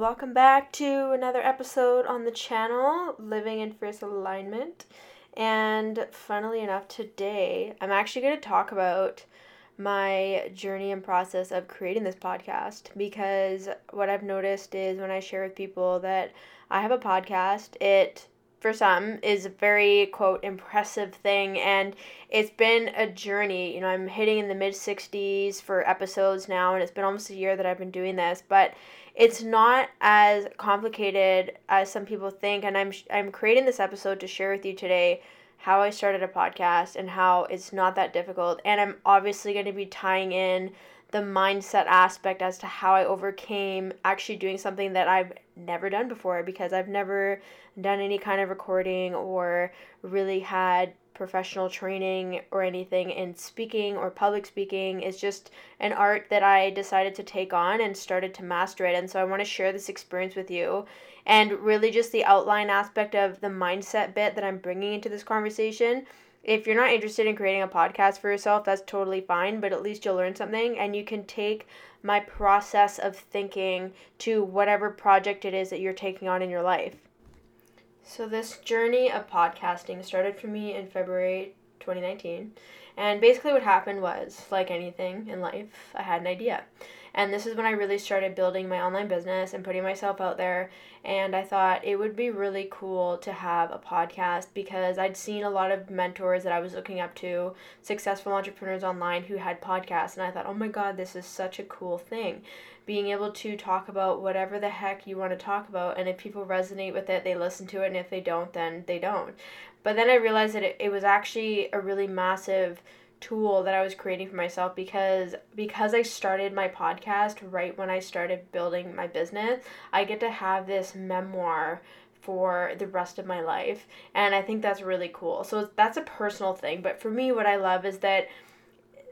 Welcome back to another episode on the channel, Living in Fierce Alignment. And funnily enough, today I'm actually going to talk about my journey and process of creating this podcast because what I've noticed is when I share with people that I have a podcast, it for some is a very quote impressive thing and it's been a journey. You know i'm hitting in the mid 60s for episodes now and it's been almost a year that i've been doing this but it's not as complicated as some people think and I'm I'm creating this episode to share with you today how I started a podcast and how it's not that difficult and I'm obviously going to be tying in the mindset aspect as to how I overcame actually doing something that I've never done before because I've never done any kind of recording or really had professional training or anything in speaking or public speaking. It's just an art that I decided to take on and started to master it. And so I want to share this experience with you and really just the outline aspect of the mindset bit that I'm bringing into this conversation. If you're not interested in creating a podcast for yourself, that's totally fine, but at least you'll learn something and you can take my process of thinking to whatever project it is that you're taking on in your life. So, this journey of podcasting started for me in February 2019. And basically, what happened was like anything in life, I had an idea. And this is when I really started building my online business and putting myself out there. And I thought it would be really cool to have a podcast because I'd seen a lot of mentors that I was looking up to, successful entrepreneurs online who had podcasts. And I thought, oh my God, this is such a cool thing being able to talk about whatever the heck you want to talk about and if people resonate with it they listen to it and if they don't then they don't but then i realized that it, it was actually a really massive tool that i was creating for myself because because i started my podcast right when i started building my business i get to have this memoir for the rest of my life. And i think that's really cool. So that's a personal thing. But for me what i love is that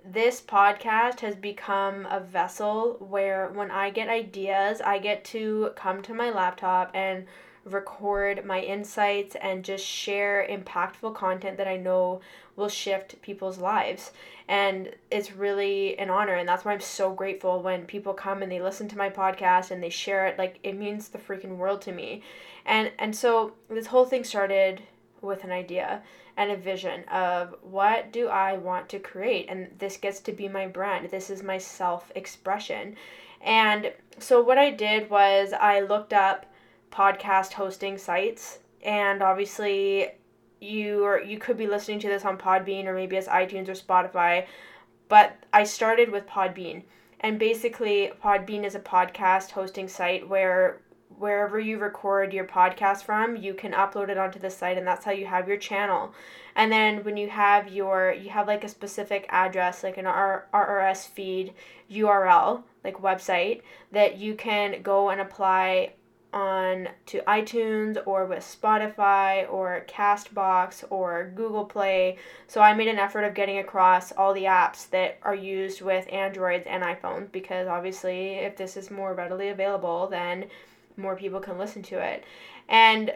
this podcast has become a vessel where when I get ideas, I get to come to my laptop and record my insights and just share impactful content that I know will shift people's lives. And it's really an honor. And that's why I'm so grateful when people come and they listen to my podcast and they share it. Like, it means the freaking world to me. And, and so this whole thing started with an idea and a vision of what do I want to create and this gets to be my brand this is my self expression and so what I did was I looked up podcast hosting sites and obviously you or you could be listening to this on Podbean or maybe as iTunes or Spotify but I started with Podbean and basically Podbean is a podcast hosting site where wherever you record your podcast from, you can upload it onto the site and that's how you have your channel. And then when you have your you have like a specific address like an RSS feed URL, like website that you can go and apply on to iTunes or with Spotify or Castbox or Google Play. So I made an effort of getting across all the apps that are used with Androids and iPhones because obviously if this is more readily available then more people can listen to it. And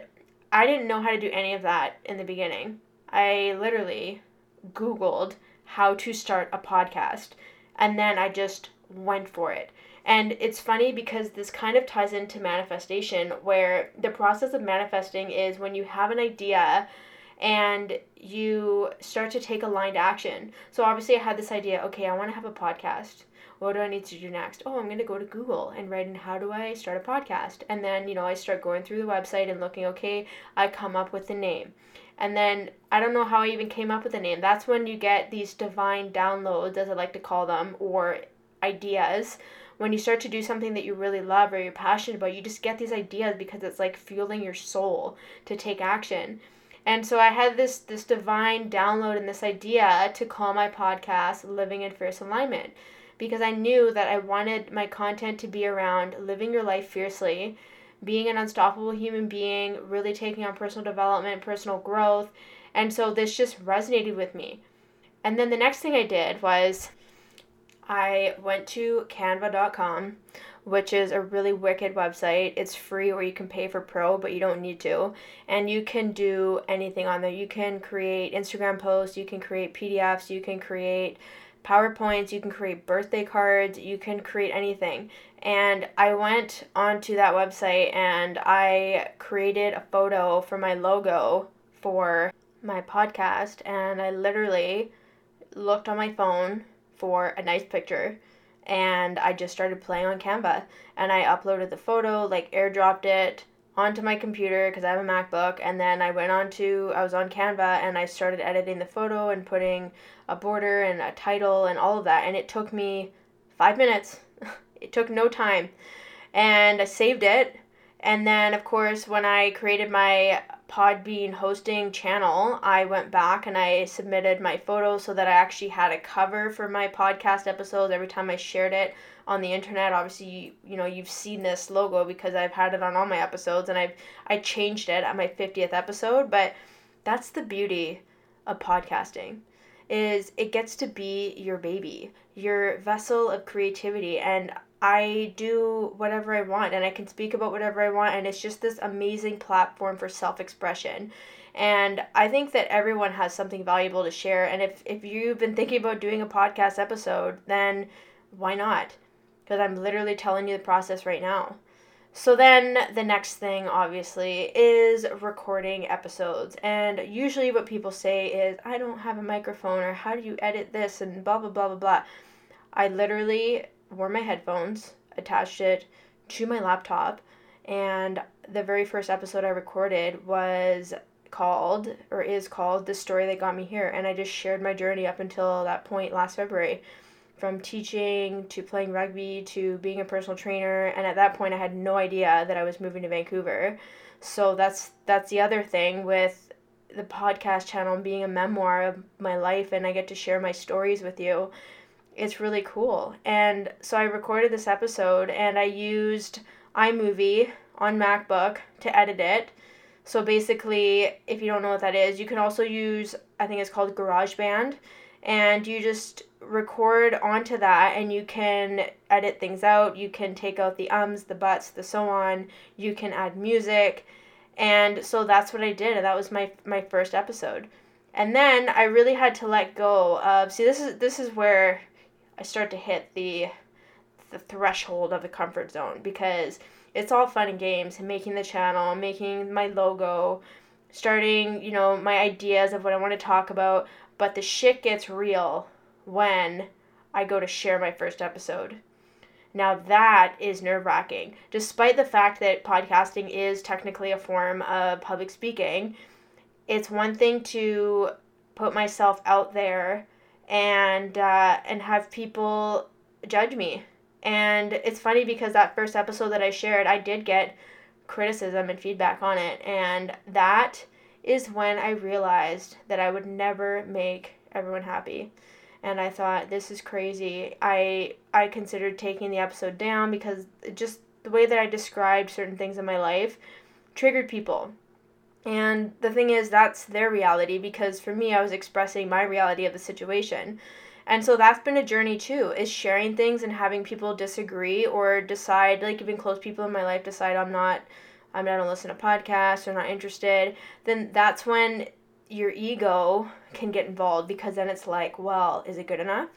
I didn't know how to do any of that in the beginning. I literally Googled how to start a podcast and then I just went for it. And it's funny because this kind of ties into manifestation, where the process of manifesting is when you have an idea and you start to take aligned action. So obviously, I had this idea okay, I want to have a podcast what do I need to do next? Oh, I'm going to go to Google and write in how do I start a podcast? And then, you know, I start going through the website and looking, okay, I come up with the name. And then I don't know how I even came up with the name. That's when you get these divine downloads, as I like to call them, or ideas. When you start to do something that you really love or you're passionate about, you just get these ideas because it's like fueling your soul to take action. And so I had this this divine download and this idea to call my podcast Living in Fierce Alignment because I knew that I wanted my content to be around living your life fiercely, being an unstoppable human being, really taking on personal development, personal growth. And so this just resonated with me. And then the next thing I did was I went to canva.com, which is a really wicked website. It's free or you can pay for pro, but you don't need to. And you can do anything on there. You can create Instagram posts, you can create PDFs, you can create PowerPoints, you can create birthday cards, you can create anything. And I went onto that website and I created a photo for my logo for my podcast. And I literally looked on my phone for a nice picture and I just started playing on Canva and I uploaded the photo, like airdropped it onto my computer because I have a MacBook and then I went on to I was on Canva and I started editing the photo and putting a border and a title and all of that and it took me 5 minutes. it took no time. And I saved it and then of course when I created my Podbean hosting channel, I went back and I submitted my photos so that I actually had a cover for my podcast episodes every time I shared it on the internet. Obviously, you, know, you've seen this logo because I've had it on all my episodes and I've I changed it at my 50th episode, but that's the beauty of podcasting is it gets to be your baby, your vessel of creativity and I do whatever I want and I can speak about whatever I want and it's just this amazing platform for self-expression. And I think that everyone has something valuable to share and if if you've been thinking about doing a podcast episode, then why not? Because I'm literally telling you the process right now. So then the next thing obviously is recording episodes. And usually what people say is I don't have a microphone or how do you edit this and blah blah blah blah blah. I literally wore my headphones, attached it to my laptop, and the very first episode I recorded was called or is called The Story That Got Me Here. And I just shared my journey up until that point last February from teaching to playing rugby to being a personal trainer and at that point I had no idea that I was moving to Vancouver. So that's that's the other thing with the podcast channel being a memoir of my life and I get to share my stories with you it's really cool. And so I recorded this episode and I used iMovie on MacBook to edit it. So basically, if you don't know what that is, you can also use, I think it's called GarageBand, and you just record onto that and you can edit things out. You can take out the ums, the buts, the so on. You can add music. And so that's what I did. And that was my my first episode. And then I really had to let go of see this is this is where I start to hit the the threshold of the comfort zone because it's all fun and games making the channel, making my logo, starting, you know, my ideas of what I want to talk about, but the shit gets real when I go to share my first episode. Now that is nerve wracking. Despite the fact that podcasting is technically a form of public speaking, it's one thing to put myself out there and uh, and have people judge me. And it's funny because that first episode that I shared, I did get criticism and feedback on it, and that is when I realized that I would never make everyone happy. And I thought this is crazy. I I considered taking the episode down because just the way that I described certain things in my life triggered people and the thing is, that's their reality because for me, I was expressing my reality of the situation. And so that's been a journey too, is sharing things and having people disagree or decide, like even close people in my life decide I'm not, I'm not gonna listen to podcasts or not interested. Then that's when your ego can get involved because then it's like, well, is it good enough?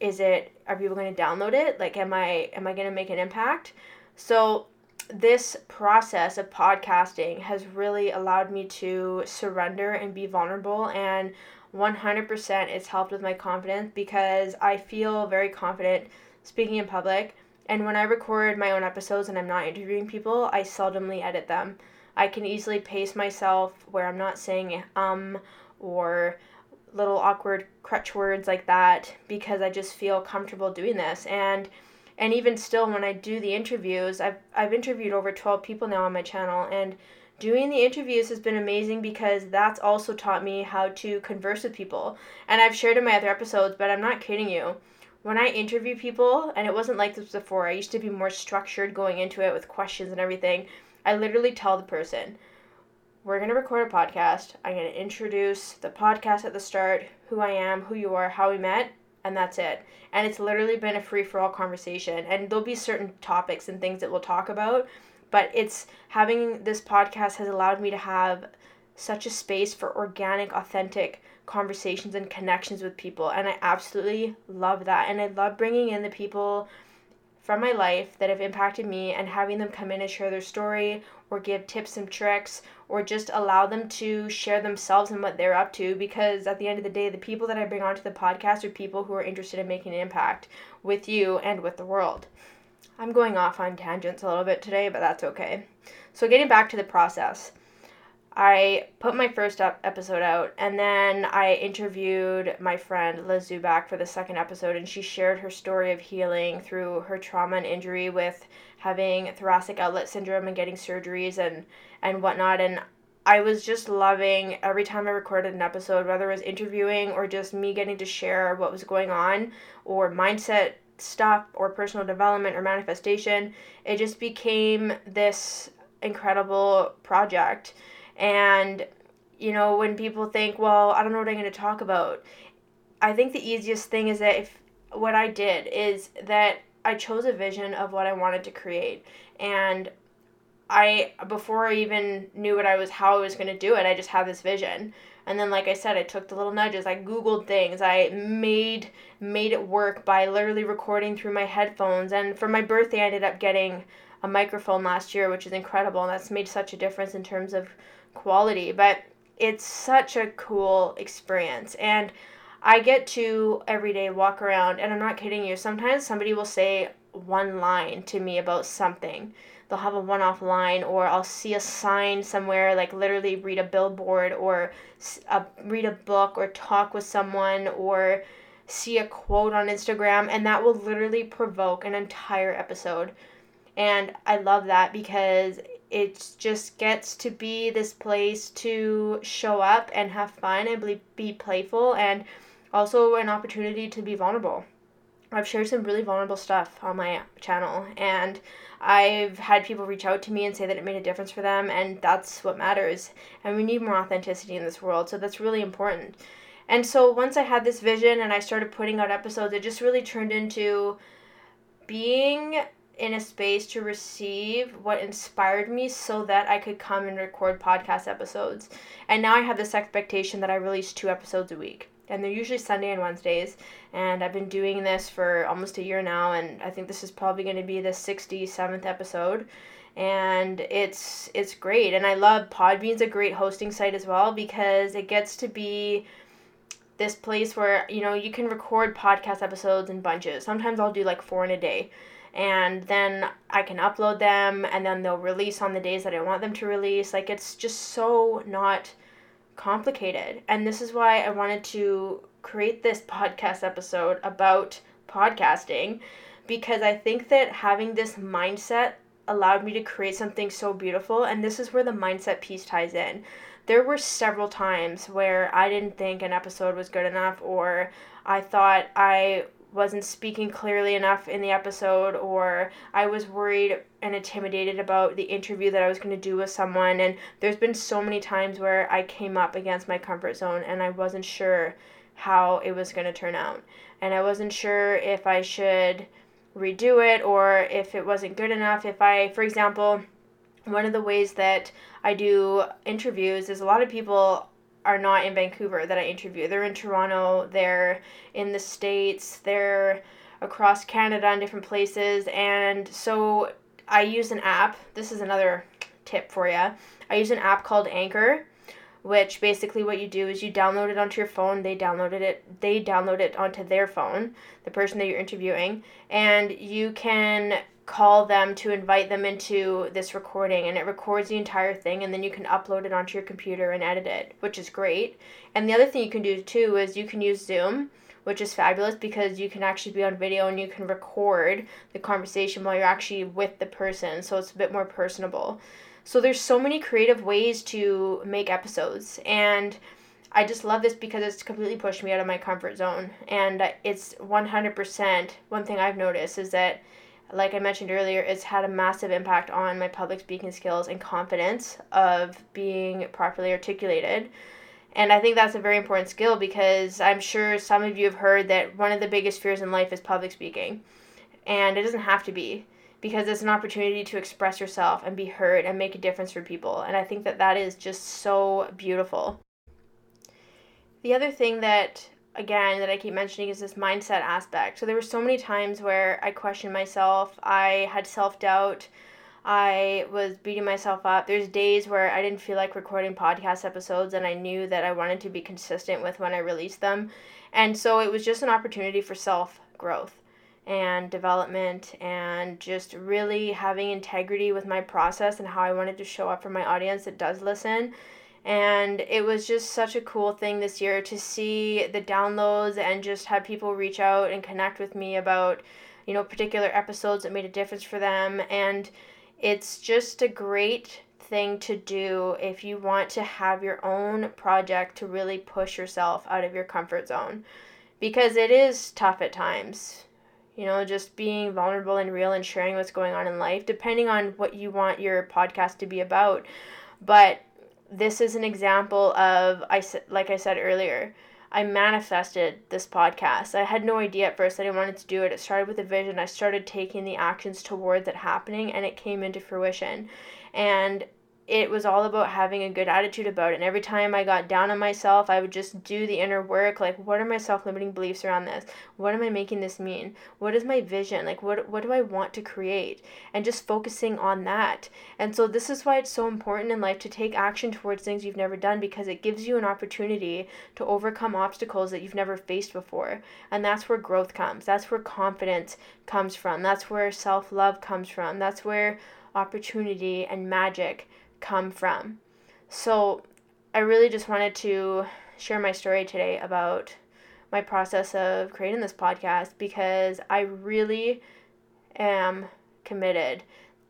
Is it, are people gonna download it? Like, am I, am I gonna make an impact? So this process of podcasting has really allowed me to surrender and be vulnerable and 100% it's helped with my confidence because I feel very confident speaking in public and when I record my own episodes and I'm not interviewing people, I seldomly edit them. I can easily pace myself where I'm not saying um or little awkward crutch words like that because I just feel comfortable doing this and and even still when i do the interviews i've, I've interviewed over 12 people now on my channel and doing the interviews has been amazing because that's also taught me how to converse with people and i've shared in my other episodes but i'm not kidding you when I interview people, and it wasn't like this before, I used to be more structured going into it with questions and everything. I literally tell the person, we're going to record a podcast. I'm going to introduce the podcast at the start, who I am, who you are, how we met, and that's it. And it's literally been a free for all conversation. And there'll be certain topics and things that we'll talk about, but it's having this podcast has allowed me to have such a space for organic, authentic conversations and connections with people. And I absolutely love that. And I love bringing in the people from my life that have impacted me and having them come in and share their story or give tips and tricks or just allow them to share themselves and what they're up to because at the end of the day the people that I bring onto the podcast are people who are interested in making an impact with you and with the world. I'm going off on tangents a little bit today, but that's okay. So getting back to the process. I put my first episode out and then I interviewed my friend Liz Zubak for the second episode and she shared her story of healing through her trauma and injury with having thoracic outlet syndrome and getting surgeries and and whatnot and I was just loving every time I recorded an episode, whether it was interviewing or just me getting to share what was going on or mindset stuff or personal development or manifestation. It just became this incredible project and, you know, when people think, well, I don't know what I'm going to talk about, I think the easiest thing is that if what I did is that I chose a vision of what I wanted to create. And I, before I even knew what I was, how I was going to do it, I just had this vision. And then, like I said, I took the little nudges. I Googled things. I made made it work by literally recording through my headphones. And for my birthday, I ended up getting a microphone last year, which is incredible. And that's made such a difference in terms of quality, but it's such a cool experience. And I get to every day walk around, and I'm not kidding you. Sometimes somebody will say one line to me about something. They'll have a one off line, or I'll see a sign somewhere, like literally read a billboard, or a, read a book, or talk with someone, or see a quote on Instagram, and that will literally provoke an entire episode. And I love that because it just gets to be this place to show up and have fun and be playful and also an opportunity to be vulnerable. I've shared some really vulnerable stuff on my channel and I've had people reach out to me and say that it made a difference for them and that's what matters. And we need more authenticity in this world, so that's really important. And so once I had this vision and I started putting out episodes, it just really turned into being in a space to receive what inspired me so that I could come and record podcast episodes. And now I have this expectation that I release two episodes a week. And they're usually Sunday and Wednesdays. And I've been doing this for almost a year now. And I think this is probably going to be the 67th episode. And it's it's great. And I love Podbean's a great hosting site as well because it gets to be this place where you know you can record podcast episodes in bunches. Sometimes I'll do like four in a day and then I can upload them and then they'll release on the days that I want them to release. Like it's just so not complicated. And this is why I wanted to create this podcast episode about podcasting because I think that having this mindset allowed me to create something so beautiful and this is where the mindset piece ties in. There were several times where I didn't think an episode was good enough or I thought I wasn't speaking clearly enough in the episode or I was worried and intimidated about the interview that I was going to do with someone. And there's been so many times where I came up against my comfort zone and I wasn't sure how it was going to turn out. And I wasn't sure if I should redo it or if it wasn't good enough. If I for example one of the ways that I do interviews is a lot of people are not in Vancouver that I interview. They're in Toronto, they're in the States, they're across Canada in different places. And so I use an app. This is another tip for you. I use an app called Anchor, which basically what you do is you download it onto your phone. They downloaded it. They download it onto their phone, the person that you're interviewing, and you can call them to invite them into this recording and it records the entire thing and then you can upload it onto your computer and edit it which is great and the other thing you can do too is you can use zoom which is fabulous because you can actually be on video and you can record the conversation while you're actually with the person so it's a bit more personable so there's so many creative ways to make episodes and I just love this because it's completely pushed me out of my comfort zone. And it's 100% one thing I've noticed is that, like I mentioned earlier, it's had a massive impact on my public speaking skills and confidence of being properly articulated. And I think that's a very important skill because I'm sure some of you have heard that one of the biggest fears in life is public speaking. And it doesn't have to be because it's an opportunity to express yourself and be heard and make a difference for people. And I think that that is just so beautiful. The other thing that again that I keep mentioning is this mindset aspect. So there were so many times where I questioned myself, I had self-doubt, I was beating myself up. There's days where I didn't feel like recording podcast episodes and I knew that I wanted to be consistent with when I released them. And so it was just an opportunity for self-growth and development and just really having integrity with my process and how I wanted to show up for my audience that does listen. And it was just such a cool thing this year to see the downloads and just have people reach out and connect with me about you know particular episodes that made a difference for them. And it's just a great thing to do if you want to have your own project to really push yourself out of your comfort zone. Because it is tough at times you know just being vulnerable and real and sharing what's going on in life depending on what you want your podcast to be about but this is an example of I like I said earlier. I manifested this podcast. I had no idea at first that I wanted to do it. It started with a vision. I started taking the actions towards it happening and it came into fruition. And it was all about having a good attitude about it. And every time I got down on myself, I would just do the inner work. Like, what are my self limiting beliefs around this? What am I making this mean? What is my vision? Like, what, what do I want to create? And just focusing on that. And so, this is why it's so important in life to take action towards things you've never done because it gives you an opportunity to overcome obstacles that you've never faced before. And that's where growth comes. That's where confidence comes from. That's where self love comes from. That's where opportunity and magic come from. So I really just wanted to share my story today about my process of creating this podcast because I really am committed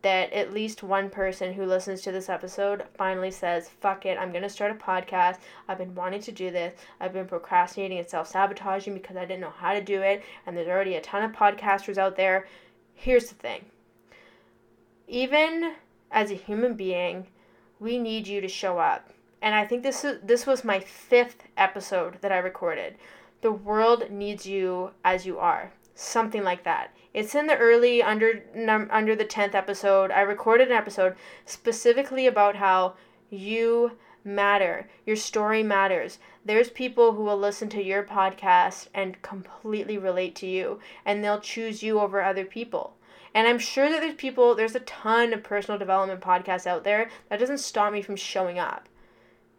that at least one person who listens to this episode finally says, fuck it, I'm to start a podcast. I've been wanting to do this. I've been procrastinating and self sabotaging because I didn't know how to do it. And there's already a ton of podcasters out there. Here's the thing even as a human being, we need you to show up. And I think this is this was my fifth episode that I recorded. The world needs you as you are. Something like that. It's in the early under num, under the 10th episode. I recorded an episode specifically about how you matter. Your story matters. There's people who will listen to your podcast and completely relate to you and they'll choose you over other people. And I'm sure that there's people, there's a ton of personal development podcasts out there. That doesn't stop me from showing up.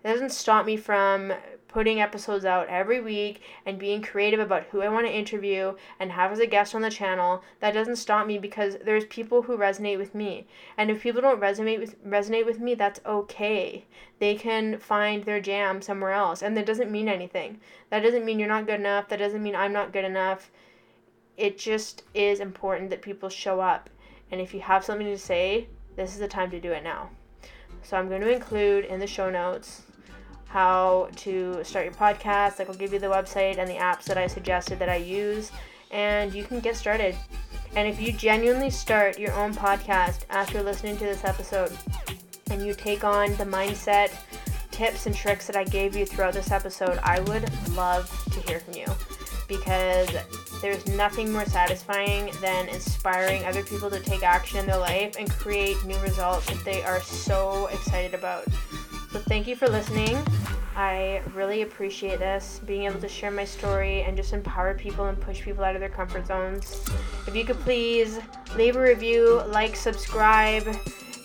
It doesn't stop me from putting episodes out every week and being creative about who I want to interview and have as a guest on the channel. That doesn't stop me because there's people who resonate with me. And if people don't resonate with resonate with me, that's okay. They can find their jam somewhere else. And that doesn't mean anything. That doesn't mean you're not good enough. That doesn't mean I'm not good enough it just is important that people show up. And if you have something to say, this is the time to do it now. So I'm going to include in the show notes how to start your podcast. Like I'll give you the website and the apps that I suggested that I use, and you can get started. And if you genuinely start your own podcast after listening to this episode, and you take on the mindset tips and tricks that I gave you throughout this episode, I would love to hear from you because there's nothing more satisfying than inspiring other people to take action in their life and create new results that they are so excited about. So, thank you for listening. I really appreciate this, being able to share my story and just empower people and push people out of their comfort zones. If you could please leave a review, like, subscribe,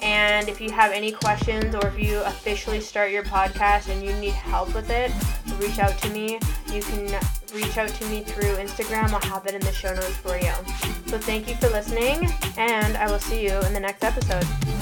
and if you have any questions or if you officially start your podcast and you need help with it, reach out to me. You can reach out to me through Instagram. I'll have it in the show notes for you. So thank you for listening, and I will see you in the next episode.